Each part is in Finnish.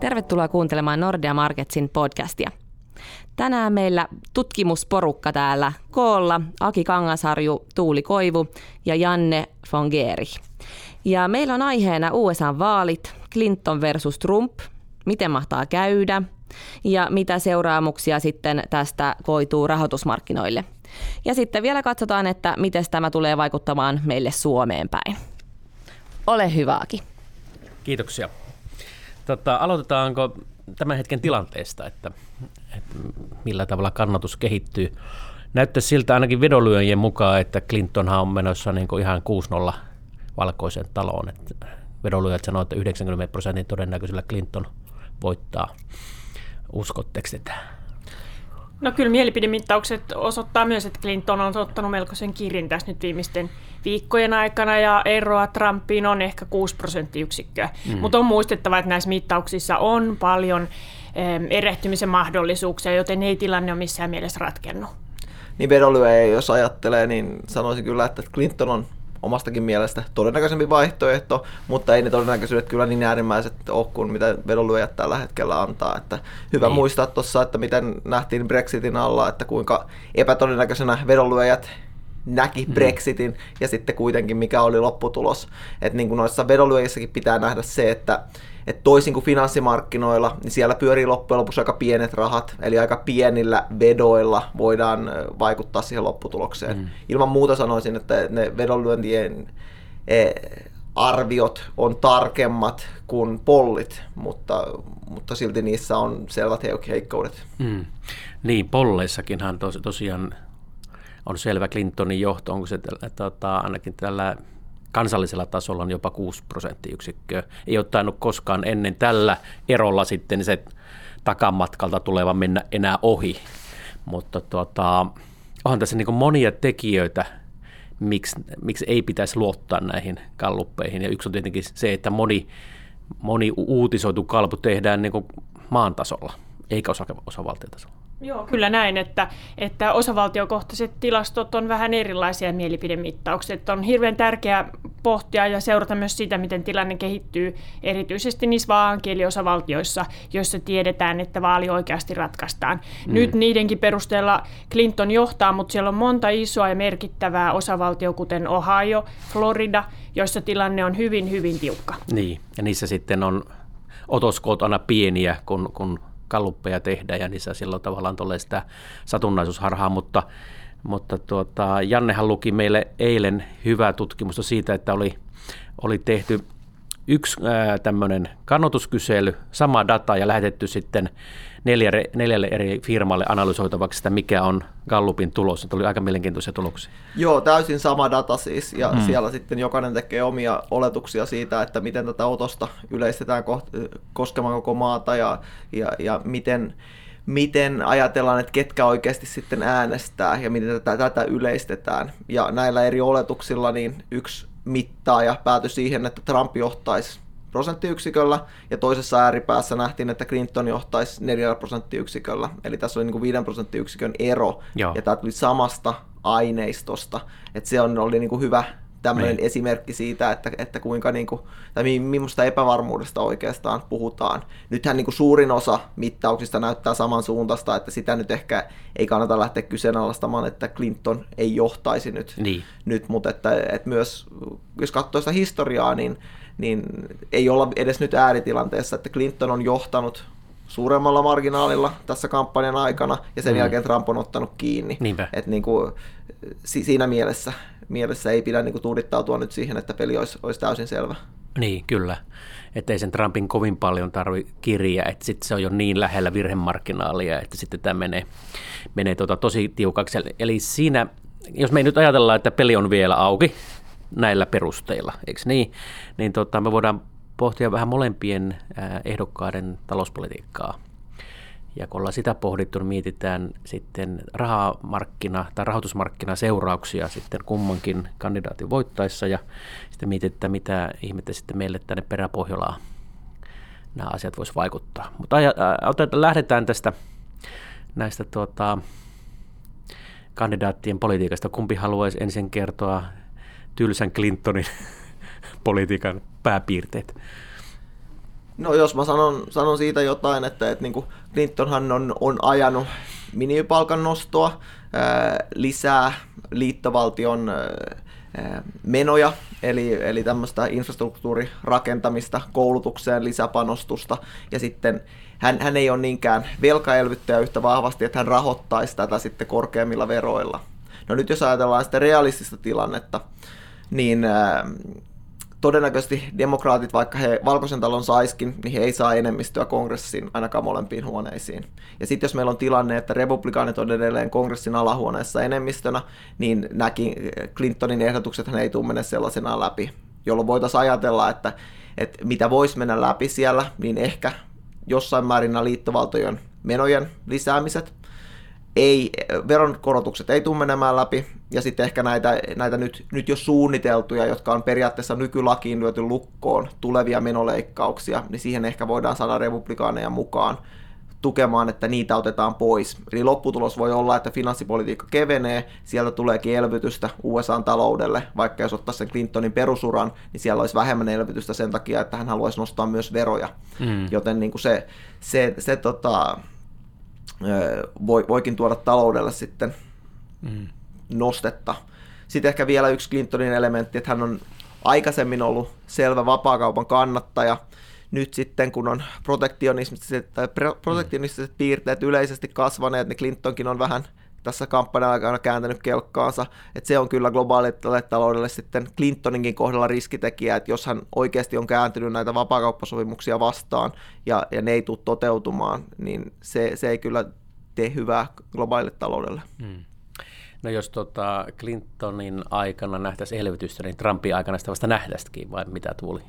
Tervetuloa kuuntelemaan Nordea Marketsin podcastia. Tänään meillä tutkimusporukka täällä koolla. Aki Kangasarju, Tuuli Koivu ja Janne Fongeri. Ja meillä on aiheena USA-vaalit, Clinton versus Trump, miten mahtaa käydä ja mitä seuraamuksia sitten tästä koituu rahoitusmarkkinoille. Ja sitten vielä katsotaan, että miten tämä tulee vaikuttamaan meille Suomeen päin. Ole hyvääkin. Kiitoksia. Tota, aloitetaanko tämän hetken tilanteesta, että, että millä tavalla kannatus kehittyy? Näyttää siltä ainakin vedonlyöjien mukaan, että Clintonhan on menossa niin kuin ihan 6-0 valkoisen taloon. Että vedonlyöjät sanoo, että 90 prosentin todennäköisellä Clinton voittaa. Uskotteko tätä? No kyllä mielipidemittaukset osoittaa myös, että Clinton on ottanut melkoisen kirin tässä nyt viimeisten viikkojen aikana ja eroa Trumpiin on ehkä 6 prosenttiyksikköä. Mm. Mutta on muistettava, että näissä mittauksissa on paljon erehtymisen mahdollisuuksia, joten ei tilanne ole missään mielessä ratkennut. Niin vedonlyöjä, jos ajattelee, niin sanoisin kyllä, että Clinton on omastakin mielestä todennäköisempi vaihtoehto, mutta ei ne todennäköisyydet kyllä niin äärimmäiset ole kuin mitä vedonlyöjät tällä hetkellä antaa. Että hyvä niin. muistaa tuossa, että miten nähtiin Brexitin alla, että kuinka epätodennäköisenä vedonlyöjät näki hmm. Brexitin mm. ja sitten kuitenkin mikä oli lopputulos. Että niin kuin noissa vedonlyöjissäkin pitää nähdä se, että että toisin kuin finanssimarkkinoilla, niin siellä pyörii loppujen lopuksi aika pienet rahat, eli aika pienillä vedoilla voidaan vaikuttaa siihen lopputulokseen. Mm. Ilman muuta sanoisin, että ne vedonlyöntien e, arviot on tarkemmat kuin pollit, mutta, mutta silti niissä on selvät heikkoudet. Mm. Niin, polleissakinhan tos, tosiaan on selvä Clintonin johto, onko se tota, ainakin tällä kansallisella tasolla on jopa 6 prosenttiyksikköä. Ei ole tainnut koskaan ennen tällä erolla sitten se takamatkalta tuleva mennä enää ohi. Mutta tuota, onhan tässä niin monia tekijöitä, miksi, miksi ei pitäisi luottaa näihin kalluppeihin. Ja yksi on tietenkin se, että moni, moni uutisoitu kalpu tehdään niin maan tasolla, eikä osa, osavaltiotasolla. Joo, kyllä näin, että, että osavaltiokohtaiset tilastot on vähän erilaisia mielipidemittaukset. On hirveän tärkeää pohtia ja seurata myös sitä, miten tilanne kehittyy, erityisesti niissä vaankieliosavaltioissa, joissa tiedetään, että vaali oikeasti ratkaistaan. Mm. Nyt niidenkin perusteella Clinton johtaa, mutta siellä on monta isoa ja merkittävää osavaltio, kuten Ohio, Florida, joissa tilanne on hyvin, hyvin tiukka. Niin, ja niissä sitten on otoskoot aina pieniä, kun, kun kalluppeja tehdä ja niissä silloin tavallaan tulee sitä satunnaisuusharhaa, mutta, mutta tuota, Jannehan luki meille eilen hyvää tutkimusta siitä, että oli, oli tehty yksi tämmöinen kannatuskysely, sama data ja lähetetty sitten neljälle, neljälle eri firmalle analysoitavaksi sitä, mikä on Gallupin tulos. Se tuli aika mielenkiintoisia tuloksia. Joo, täysin sama data siis, ja hmm. siellä sitten jokainen tekee omia oletuksia siitä, että miten tätä otosta yleistetään koskemaan koko maata, ja, ja, ja miten, miten ajatellaan, että ketkä oikeasti sitten äänestää, ja miten tätä, tätä yleistetään. Ja näillä eri oletuksilla niin yksi mittaaja päätyi siihen, että Trump johtaisi prosenttiyksiköllä, ja toisessa ääripäässä nähtiin, että Clinton johtaisi 4 prosenttiyksiköllä, eli tässä oli niin kuin 5 prosenttiyksikön ero, Joo. ja tämä tuli samasta aineistosta, että se on, oli niin kuin hyvä tämmöinen niin. esimerkki siitä, että, että kuinka niin kuin, tai millaista epävarmuudesta oikeastaan puhutaan. Nythän niin kuin suurin osa mittauksista näyttää samansuuntaista, että sitä nyt ehkä ei kannata lähteä kyseenalaistamaan, että Clinton ei johtaisi nyt, niin. nyt mutta että, että myös jos katsoo sitä historiaa, niin niin ei olla edes nyt ääritilanteessa, että Clinton on johtanut suuremmalla marginaalilla tässä kampanjan aikana, ja sen mm. jälkeen Trump on ottanut kiinni. Niinpä. Et niin kuin, siinä mielessä, mielessä ei pidä niin tuudittautua nyt siihen, että peli olisi, olisi täysin selvä. Niin, kyllä. Että ei sen Trumpin kovin paljon tarvi kirjaa, että sitten se on jo niin lähellä virhemarginaalia, että sitten tämä menee, menee tuota tosi tiukaksi. Eli siinä, jos me ei nyt ajatella, että peli on vielä auki, näillä perusteilla, eikö niin? Niin tota, me voidaan pohtia vähän molempien ehdokkaiden talouspolitiikkaa. Ja kun ollaan sitä pohdittu, niin mietitään sitten rahamarkkina- tai rahoitusmarkkinaseurauksia sitten kummankin kandidaatin voittaessa ja sitten mietitään, mitä ihmettä sitten meille tänne peräpohjolaan nämä asiat voisi vaikuttaa. Mutta lähdetään tästä näistä tuota, kandidaattien politiikasta. Kumpi haluaisi ensin kertoa tylsän Clintonin politiikan pääpiirteet? No jos mä sanon, sanon siitä jotain, että, että niin Clintonhan on, on ajanut minimipalkan nostoa, ää, lisää liittovaltion menoja, eli, eli tämmöistä infrastruktuurirakentamista, koulutukseen lisäpanostusta, ja sitten hän, hän ei ole niinkään velkaelvyttäjä yhtä vahvasti, että hän rahoittaisi tätä sitten korkeammilla veroilla. No nyt jos ajatellaan sitä realistista tilannetta, niin todennäköisesti demokraatit, vaikka he valkoisen talon saiskin, niin he ei saa enemmistöä kongressiin ainakaan molempiin huoneisiin. Ja sitten jos meillä on tilanne, että republikaanit on edelleen kongressin alahuoneessa enemmistönä, niin näki Clintonin ehdotukset ei tule mennä sellaisenaan läpi, jolloin voitaisiin ajatella, että, että mitä voisi mennä läpi siellä, niin ehkä jossain määrin nämä liittovaltojen menojen lisäämiset, ei, veronkorotukset ei tule menemään läpi, ja sitten ehkä näitä, näitä nyt, nyt jo suunniteltuja, jotka on periaatteessa nykylakiin lyöty lukkoon, tulevia menoleikkauksia, niin siihen ehkä voidaan saada republikaaneja mukaan tukemaan, että niitä otetaan pois. Eli lopputulos voi olla, että finanssipolitiikka kevenee, sieltä tuleekin elvytystä USA-taloudelle, vaikka jos ottaa sen Clintonin perusuran, niin siellä olisi vähemmän elvytystä sen takia, että hän haluaisi nostaa myös veroja. Mm. Joten niin kuin se, se, se tota, voi, voikin tuoda taloudelle sitten mm. nostetta. Sitten ehkä vielä yksi Clintonin elementti, että hän on aikaisemmin ollut selvä vapaakaupan kannattaja. Nyt sitten, kun on protektionistiset, tai protektionistiset piirteet yleisesti kasvaneet, niin Clintonkin on vähän tässä kampanjan aikana kääntänyt kelkkaansa. Että se on kyllä globaalille taloudelle sitten Clintoninkin kohdalla riskitekijä, että jos hän oikeasti on kääntynyt näitä vapaakauppasopimuksia vastaan ja, ja ne ei tule toteutumaan, niin se, se ei kyllä tee hyvää globaalille taloudelle. Hmm. No jos tota Clintonin aikana nähtäisiin elvytystä, niin Trumpin aikana sitä vasta nähtäisikin, vai mitä tuli?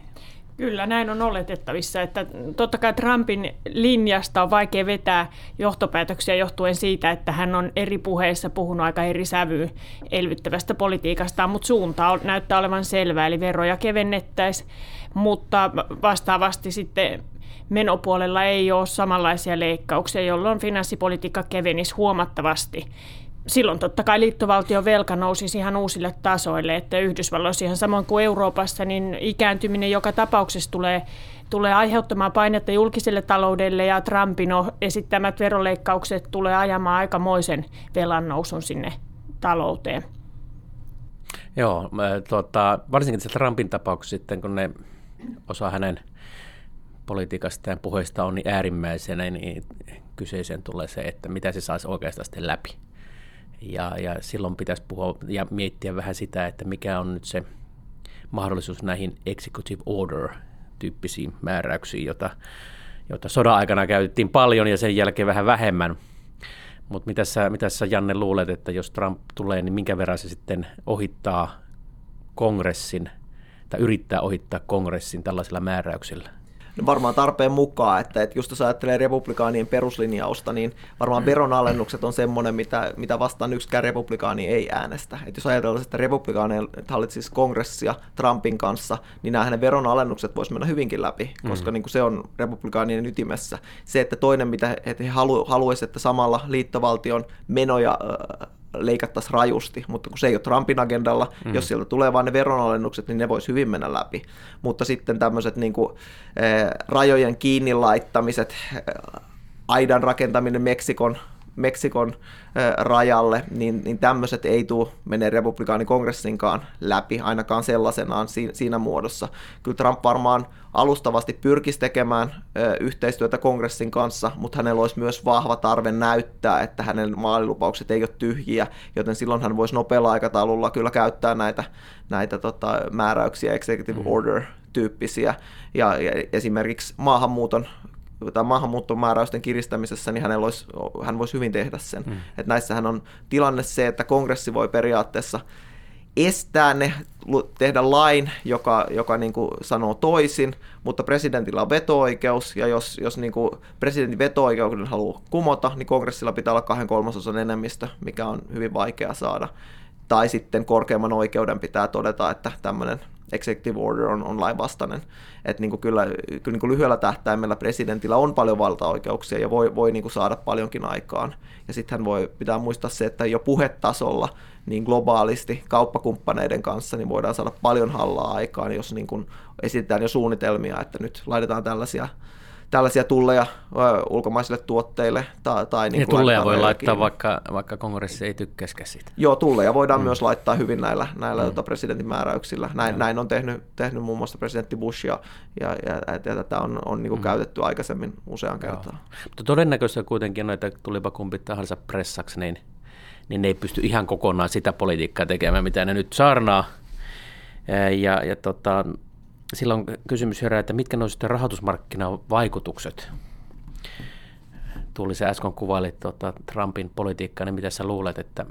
Kyllä, näin on oletettavissa, että totta kai Trumpin linjasta on vaikea vetää johtopäätöksiä johtuen siitä, että hän on eri puheissa puhunut aika eri sävyyn elvyttävästä politiikasta, mutta suunta näyttää olevan selvä, eli veroja kevennettäisiin, mutta vastaavasti sitten menopuolella ei ole samanlaisia leikkauksia, jolloin finanssipolitiikka kevenisi huomattavasti silloin totta kai liittovaltion velka nousisi ihan uusille tasoille, että Yhdysvalloissa ihan samoin kuin Euroopassa, niin ikääntyminen joka tapauksessa tulee, tulee aiheuttamaan painetta julkiselle taloudelle ja Trumpin esittämät veroleikkaukset tulee ajamaan aikamoisen velan nousun sinne talouteen. Joo, tuota, varsinkin tässä Trumpin tapauksessa sitten, kun ne osa hänen politiikasta ja puheista on niin äärimmäisenä, niin kyseeseen tulee se, että mitä se saisi oikeastaan sitten läpi. Ja, ja silloin pitäisi puhua ja miettiä vähän sitä, että mikä on nyt se mahdollisuus näihin executive order-tyyppisiin määräyksiin, jota, jota sodan aikana käytettiin paljon ja sen jälkeen vähän vähemmän. Mutta mitä sä, mitä sä Janne luulet, että jos Trump tulee, niin minkä verran se sitten ohittaa kongressin tai yrittää ohittaa kongressin tällaisilla määräyksillä? Varmaan tarpeen mukaan, että, että just jos ajattelee republikaanien peruslinjausta, niin varmaan veronalennukset on semmoinen, mitä, mitä vastaan yksikään republikaani ei äänestä. Että jos ajatellaan, että republikaanien hallitsisi kongressia Trumpin kanssa, niin nämä hänen veronalennukset voisi mennä hyvinkin läpi, koska mm. niin kuin se on republikaanien ytimessä. Se, että toinen, mitä että he halu, haluaisivat, että samalla liittovaltion menoja leikattaisiin rajusti, mutta kun se ei ole Trumpin agendalla, mm. jos sieltä tulee vain ne veronalennukset, niin ne voisi hyvin mennä läpi. Mutta sitten tämmöiset niin kuin, eh, rajojen kiinni laittamiset, eh, aidan rakentaminen Meksikon Meksikon rajalle, niin, niin tämmöiset ei tule menee republikaanikongressinkaan läpi, ainakaan sellaisenaan siinä, muodossa. Kyllä Trump varmaan alustavasti pyrkisi tekemään yhteistyötä kongressin kanssa, mutta hänellä olisi myös vahva tarve näyttää, että hänen maalilupaukset ei ole tyhjiä, joten silloin hän voisi nopealla aikataululla kyllä käyttää näitä, näitä tota, määräyksiä, executive mm. order tyyppisiä, ja, ja esimerkiksi maahanmuuton tai maahanmuuttomääräysten kiristämisessä, niin hänellä olisi, hän voisi hyvin tehdä sen. Mm. Että näissähän on tilanne se, että kongressi voi periaatteessa estää ne, tehdä lain, joka, joka niin kuin sanoo toisin, mutta presidentillä on veto-oikeus, ja jos, jos niin kuin presidentin veto-oikeuden haluaa kumota, niin kongressilla pitää olla kahden kolmasosan enemmistö, mikä on hyvin vaikea saada. Tai sitten korkeamman oikeuden pitää todeta, että tämmöinen executive order on, on lainvastainen. Että niin kuin kyllä, kyllä niin kuin lyhyellä tähtäimellä presidentillä on paljon valtaoikeuksia ja voi, voi niin kuin saada paljonkin aikaan. Ja sitten voi, pitää muistaa se, että jo puhetasolla niin globaalisti kauppakumppaneiden kanssa, niin voidaan saada paljon hallaa aikaan, jos niin kuin esitetään jo suunnitelmia, että nyt laitetaan tällaisia tällaisia tulleja ulkomaisille tuotteille. Tai, tai niin ja tulleja voi laittaa, vaikka, vaikka kongressi ei tykkäskään siitä. Joo, tulleja voidaan mm. myös laittaa hyvin näillä, näillä mm. tota, presidentin määräyksillä. Näin, mm. näin on tehnyt, tehnyt muun muassa presidentti Bush, ja, ja, ja, ja tätä on, on niin kuin mm. käytetty aikaisemmin usean kertaan. Mutta todennäköisesti kuitenkin noita tulipa kumpi tahansa pressaksi, niin, niin ne ei pysty ihan kokonaan sitä politiikkaa tekemään, mitä ne nyt saarnaa. Ja, ja tota, silloin kysymys herää, että mitkä on sitten rahoitusmarkkinavaikutukset? Tuli se äsken kuvailit tuota, Trumpin politiikkaa, niin mitä sä luulet, että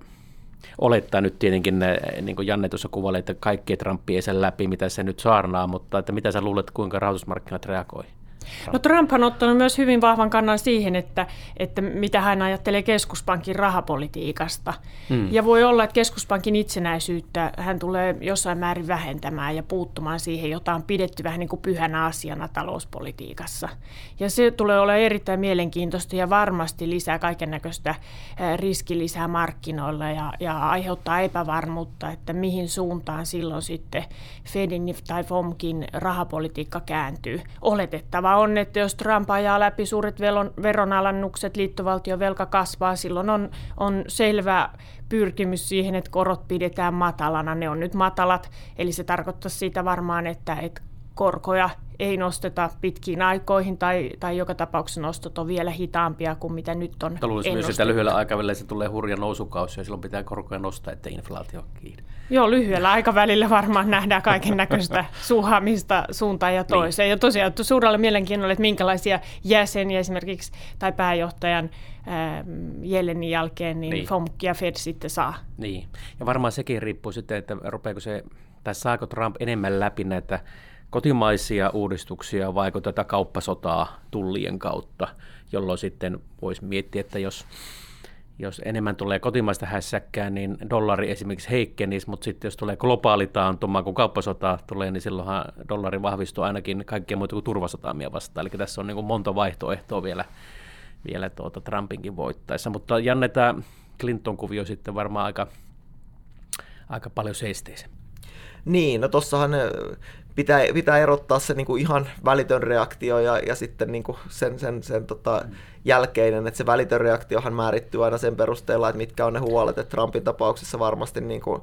olettaa nyt tietenkin, niin kuin Janne tuossa kuvaili, että kaikki Trumpi ei sen läpi, mitä se nyt saarnaa, mutta että mitä sä luulet, kuinka rahoitusmarkkinat reagoi? No Trump on ottanut myös hyvin vahvan kannan siihen, että, että mitä hän ajattelee keskuspankin rahapolitiikasta. Mm. Ja voi olla, että keskuspankin itsenäisyyttä hän tulee jossain määrin vähentämään ja puuttumaan siihen, jota on pidetty vähän niin kuin pyhänä asiana talouspolitiikassa. Ja se tulee olla erittäin mielenkiintoista ja varmasti lisää kaiken näköistä riskilisää markkinoilla ja, ja aiheuttaa epävarmuutta, että mihin suuntaan silloin sitten Fedin tai FOMkin rahapolitiikka kääntyy. Oletettavaa on, että jos Trump ajaa läpi suuret veronalannukset, liittovaltion velka kasvaa, silloin on, on selvä pyrkimys siihen, että korot pidetään matalana. Ne on nyt matalat, eli se tarkoittaa sitä varmaan, että, että korkoja ei nosteta pitkiin aikoihin tai, tai joka tapauksessa nostot on vielä hitaampia kuin mitä nyt on Luulisin myös, että lyhyellä aikavälillä se tulee hurja nousukausi ja silloin pitää korkoja nostaa, ettei inflaatio kiinni. Joo, lyhyellä aikavälillä varmaan nähdään kaiken näköistä suhaamista suuntaan ja niin. toiseen. Niin. Ja tosiaan suurella mielenkiinnolla, että minkälaisia jäseniä esimerkiksi tai pääjohtajan Jellenin jälkeen niin, niin. FOMC ja Fed sitten saa. Niin, ja varmaan sekin riippuu sitten, että rupeako se, tai saako Trump enemmän läpi näitä kotimaisia uudistuksia vaiko tätä kauppasotaa tullien kautta, jolloin sitten voisi miettiä, että jos, jos enemmän tulee kotimaista hässäkkää, niin dollari esimerkiksi heikkenisi, mutta sitten jos tulee globaali taantuma, kun kauppasota tulee, niin silloinhan dollari vahvistuu ainakin kaikkea muuta kuin turvasotaamia vastaan. Eli tässä on niin kuin monta vaihtoehtoa vielä, vielä tuota Trumpinkin voittaessa. Mutta Janne, tämä Clinton-kuvio sitten varmaan aika, aika paljon seisteisen. Niin, no tossahan pitää, pitää erottaa se niin kuin ihan välitön reaktio ja, ja sitten niin kuin sen, sen, sen tota, jälkeinen, että se välitön reaktiohan määrittyy aina sen perusteella, että mitkä on ne huolet, että Trumpin tapauksessa varmasti niin kuin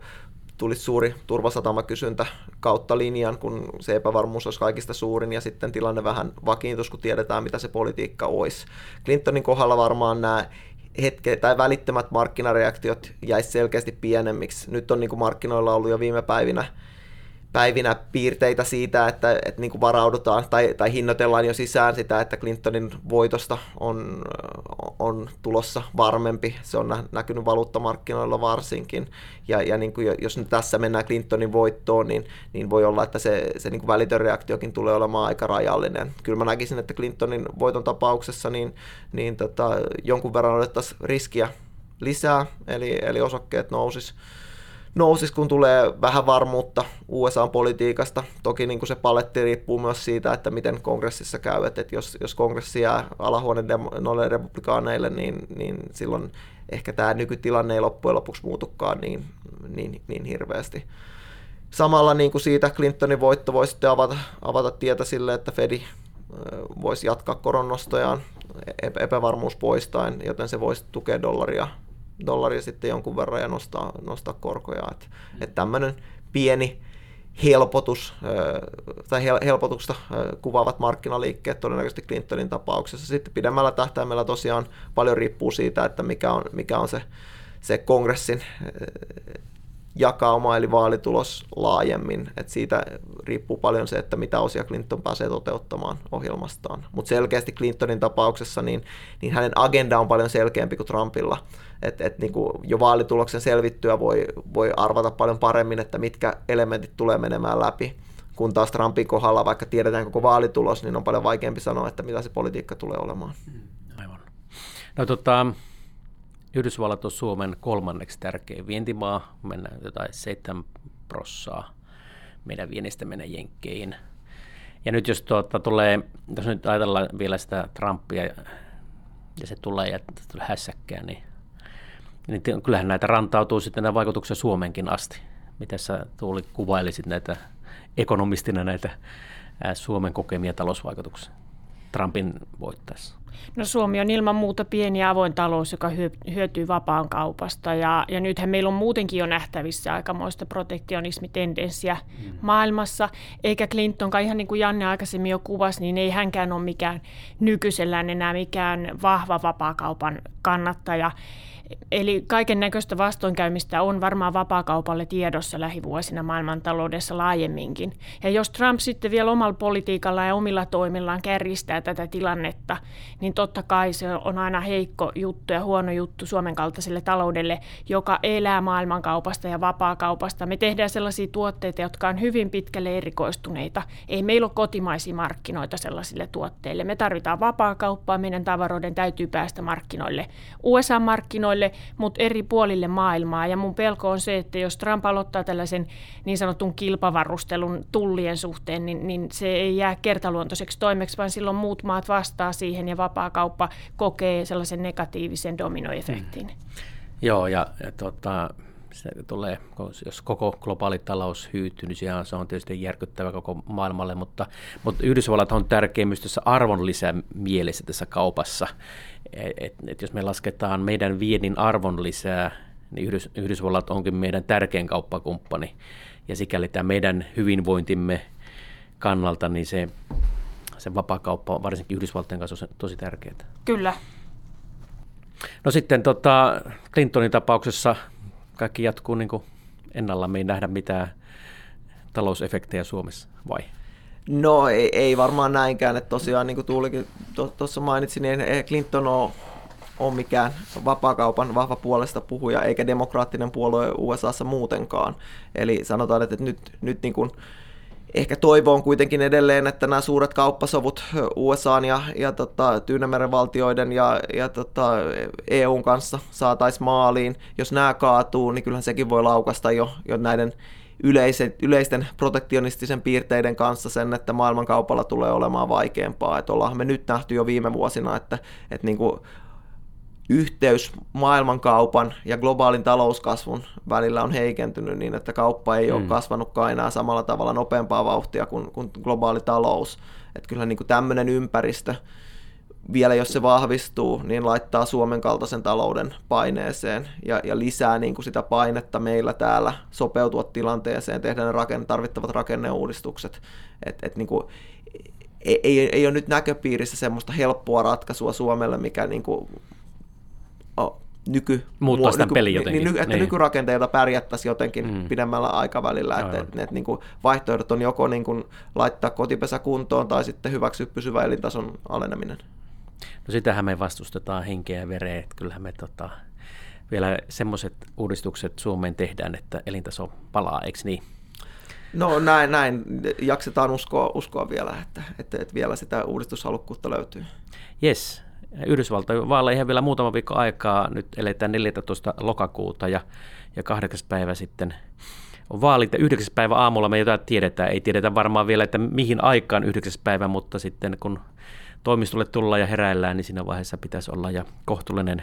tulisi suuri turvasatamakysyntä kautta linjan, kun se epävarmuus olisi kaikista suurin ja sitten tilanne vähän vakiintus, kun tiedetään, mitä se politiikka olisi. Clintonin kohdalla varmaan nämä hetke, tai välittömät markkinareaktiot jäisi selkeästi pienemmiksi. Nyt on niin kuin markkinoilla ollut jo viime päivinä päivinä piirteitä siitä, että, että niin kuin varaudutaan tai, tai hinnoitellaan jo sisään sitä, että Clintonin voitosta on, on tulossa varmempi. Se on näkynyt valuuttamarkkinoilla varsinkin. Ja, ja niin kuin jos nyt tässä mennään Clintonin voittoon, niin, niin voi olla, että se, se niin kuin välitön reaktiokin tulee olemaan aika rajallinen. Kyllä mä näkisin, että Clintonin voiton tapauksessa niin, niin tota, jonkun verran otettaisiin riskiä lisää, eli, eli osakkeet nousis nousis, kun tulee vähän varmuutta USA-politiikasta. Toki niin kuin se paletti riippuu myös siitä, että miten kongressissa käy. että jos, jos kongressi jää alahuoneen noille republikaaneille, niin, niin silloin ehkä tämä nykytilanne ei loppujen lopuksi muutukaan niin, niin, niin hirveästi. Samalla niin kuin siitä Clintonin voitto voi sitten avata, avata tietä sille, että Fedi voisi jatkaa koronnostojaan epävarmuus poistaen, joten se voisi tukea dollaria dollaria sitten jonkun verran ja nostaa, nostaa korkoja. Että et tämmöinen pieni helpotus tai helpotuksesta kuvaavat markkinaliikkeet todennäköisesti Clintonin tapauksessa. Sitten pidemmällä tähtäimellä tosiaan paljon riippuu siitä, että mikä on, mikä on se, se kongressin jakauma eli vaalitulos laajemmin. Et siitä riippuu paljon se, että mitä osia Clinton pääsee toteuttamaan ohjelmastaan. Mutta selkeästi Clintonin tapauksessa niin, niin hänen agenda on paljon selkeämpi kuin Trumpilla. Et, et niin jo vaalituloksen selvittyä voi, voi arvata paljon paremmin, että mitkä elementit tulee menemään läpi. Kun taas Trumpin kohdalla, vaikka tiedetään koko vaalitulos, niin on paljon vaikeampi sanoa, että mitä se politiikka tulee olemaan. Aivan. No tota, Yhdysvallat on Suomen kolmanneksi tärkein vientimaa. Mennään jotain 7 prossaa meidän viennistä menee Jenkkeihin. Ja nyt jos tuota, tulee, jos nyt ajatellaan vielä sitä Trumpia ja se tulee ja tulee hässäkkää, niin niin kyllähän näitä rantautuu sitten nämä vaikutuksia Suomenkin asti. Miten sä Tuuli kuvailisit näitä ekonomistina näitä Suomen kokemia talousvaikutuksia Trumpin voittaessa? No Suomi on ilman muuta pieni ja avoin talous, joka hyötyy vapaan kaupasta ja, ja nythän meillä on muutenkin jo nähtävissä aikamoista protektionismitendenssiä mm. maailmassa, eikä Clintonkaan ihan niin kuin Janne aikaisemmin jo kuvasi, niin ei hänkään ole mikään nykyisellään enää mikään vahva vapaakaupan kannattaja. Eli kaiken näköistä vastoinkäymistä on varmaan vapaakaupalle tiedossa lähivuosina maailmantaloudessa laajemminkin. Ja jos Trump sitten vielä omalla politiikallaan ja omilla toimillaan kärjistää tätä tilannetta, niin totta kai se on aina heikko juttu ja huono juttu Suomen kaltaiselle taloudelle, joka elää maailmankaupasta ja vapaakaupasta. Me tehdään sellaisia tuotteita, jotka on hyvin pitkälle erikoistuneita. Ei meillä ole kotimaisia markkinoita sellaisille tuotteille. Me tarvitaan vapaakauppaa, meidän tavaroiden täytyy päästä markkinoille. USA-markkinoille markkinoille, mutta eri puolille maailmaa. Ja mun pelko on se, että jos Trump aloittaa tällaisen niin sanotun kilpavarustelun tullien suhteen, niin, niin se ei jää kertaluontoiseksi toimeksi, vaan silloin muut maat vastaa siihen ja vapaakauppa kokee sellaisen negatiivisen dominoefektin. Mm. Joo, ja, ja tota, se tulee, jos koko globaali talous hyytyy, niin se on tietysti järkyttävä koko maailmalle, mutta, mutta Yhdysvallat on tärkeä myös tässä arvonlisä mielessä tässä kaupassa. Et, et, et jos me lasketaan meidän viennin arvonlisää, niin Yhdys, Yhdysvallat onkin meidän tärkein kauppakumppani. Ja sikäli tämä meidän hyvinvointimme kannalta, niin se, se vapaakauppa varsinkin Yhdysvaltojen kanssa on tosi tärkeää. Kyllä. No sitten tota, Clintonin tapauksessa kaikki jatkuu niin kuin ennalla, me ei nähdä mitään talousefektejä Suomessa, vai? No ei, ei varmaan näinkään, että tosiaan niin kuin Tuulikin tuossa mainitsi, niin Clinton ole, ole mikään vapaakaupan vahva puolesta puhuja, eikä demokraattinen puolue USAssa muutenkaan. Eli sanotaan, että nyt, nyt niin kuin, ehkä toivo on kuitenkin edelleen, että nämä suuret kauppasovut USA ja, ja tota, Tyynemeren valtioiden ja, ja tota, EUn kanssa saataisiin maaliin. Jos nämä kaatuu, niin kyllähän sekin voi laukasta jo, jo näiden yleisen, yleisten protektionistisen piirteiden kanssa sen, että maailmankaupalla tulee olemaan vaikeampaa. Että ollaan me nyt nähty jo viime vuosina, että, että niin kuin yhteys maailmankaupan ja globaalin talouskasvun välillä on heikentynyt niin, että kauppa ei mm. ole kasvanutkaan enää samalla tavalla nopeampaa vauhtia kuin, kuin globaali talous. Että kyllä niin tämmöinen ympäristö, vielä jos se vahvistuu, niin laittaa Suomen kaltaisen talouden paineeseen ja, ja lisää niin kuin sitä painetta meillä täällä sopeutua tilanteeseen, tehdä ne rakenne, tarvittavat rakenneuudistukset. Et, et niin kuin, ei, ei, ei ole nyt näköpiirissä semmoista helppoa ratkaisua Suomelle, mikä niin kuin nyky, Muuttaa sitä nyky, peli jotenkin. Niin, että niin. nykyrakenteita pärjättäisiin jotenkin mm. pidemmällä aikavälillä. Että, että, että niin kuin vaihtoehdot on joko niin kuin laittaa kotipesä kuntoon tai sitten hyväksyä pysyvä elintason aleneminen. No sitähän me vastustetaan henkeä ja vereä. Että kyllähän me tota, vielä semmoiset uudistukset Suomeen tehdään, että elintaso palaa, eikö niin? No näin, näin. jaksetaan uskoa, uskoa vielä, että, että, että vielä sitä uudistushalukkuutta löytyy. Yes, Yhdysvaltojen vaaleihin vielä muutama viikko aikaa. Nyt eletään 14. lokakuuta ja, ja kahdeksas päivä sitten on vaalit. Ja yhdeksäs päivä aamulla me jotain tiedetään. Ei tiedetä varmaan vielä, että mihin aikaan yhdeksäs päivä, mutta sitten kun toimistolle tullaan ja heräillään, niin siinä vaiheessa pitäisi olla ja kohtuullinen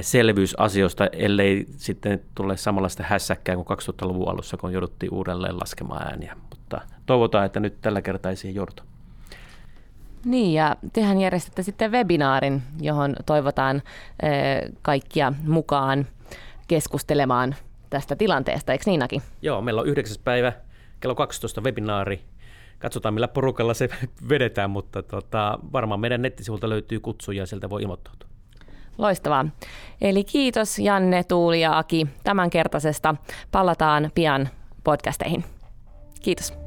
selvyys asioista, ellei sitten tule samanlaista hässäkkää kuin 2000-luvun alussa, kun jouduttiin uudelleen laskemaan ääniä. Mutta toivotaan, että nyt tällä kertaa ei siihen jouduta. Niin, ja tehän järjestätte sitten webinaarin, johon toivotaan kaikkia mukaan keskustelemaan tästä tilanteesta, eikö Niinakin? Joo, meillä on 9. päivä kello 12 webinaari. Katsotaan, millä porukalla se vedetään, mutta tota, varmaan meidän nettisivulta löytyy kutsu ja sieltä voi ilmoittautua. Loistavaa. Eli kiitos Janne, Tuuli ja Aki tämänkertaisesta. Palataan pian podcasteihin. Kiitos.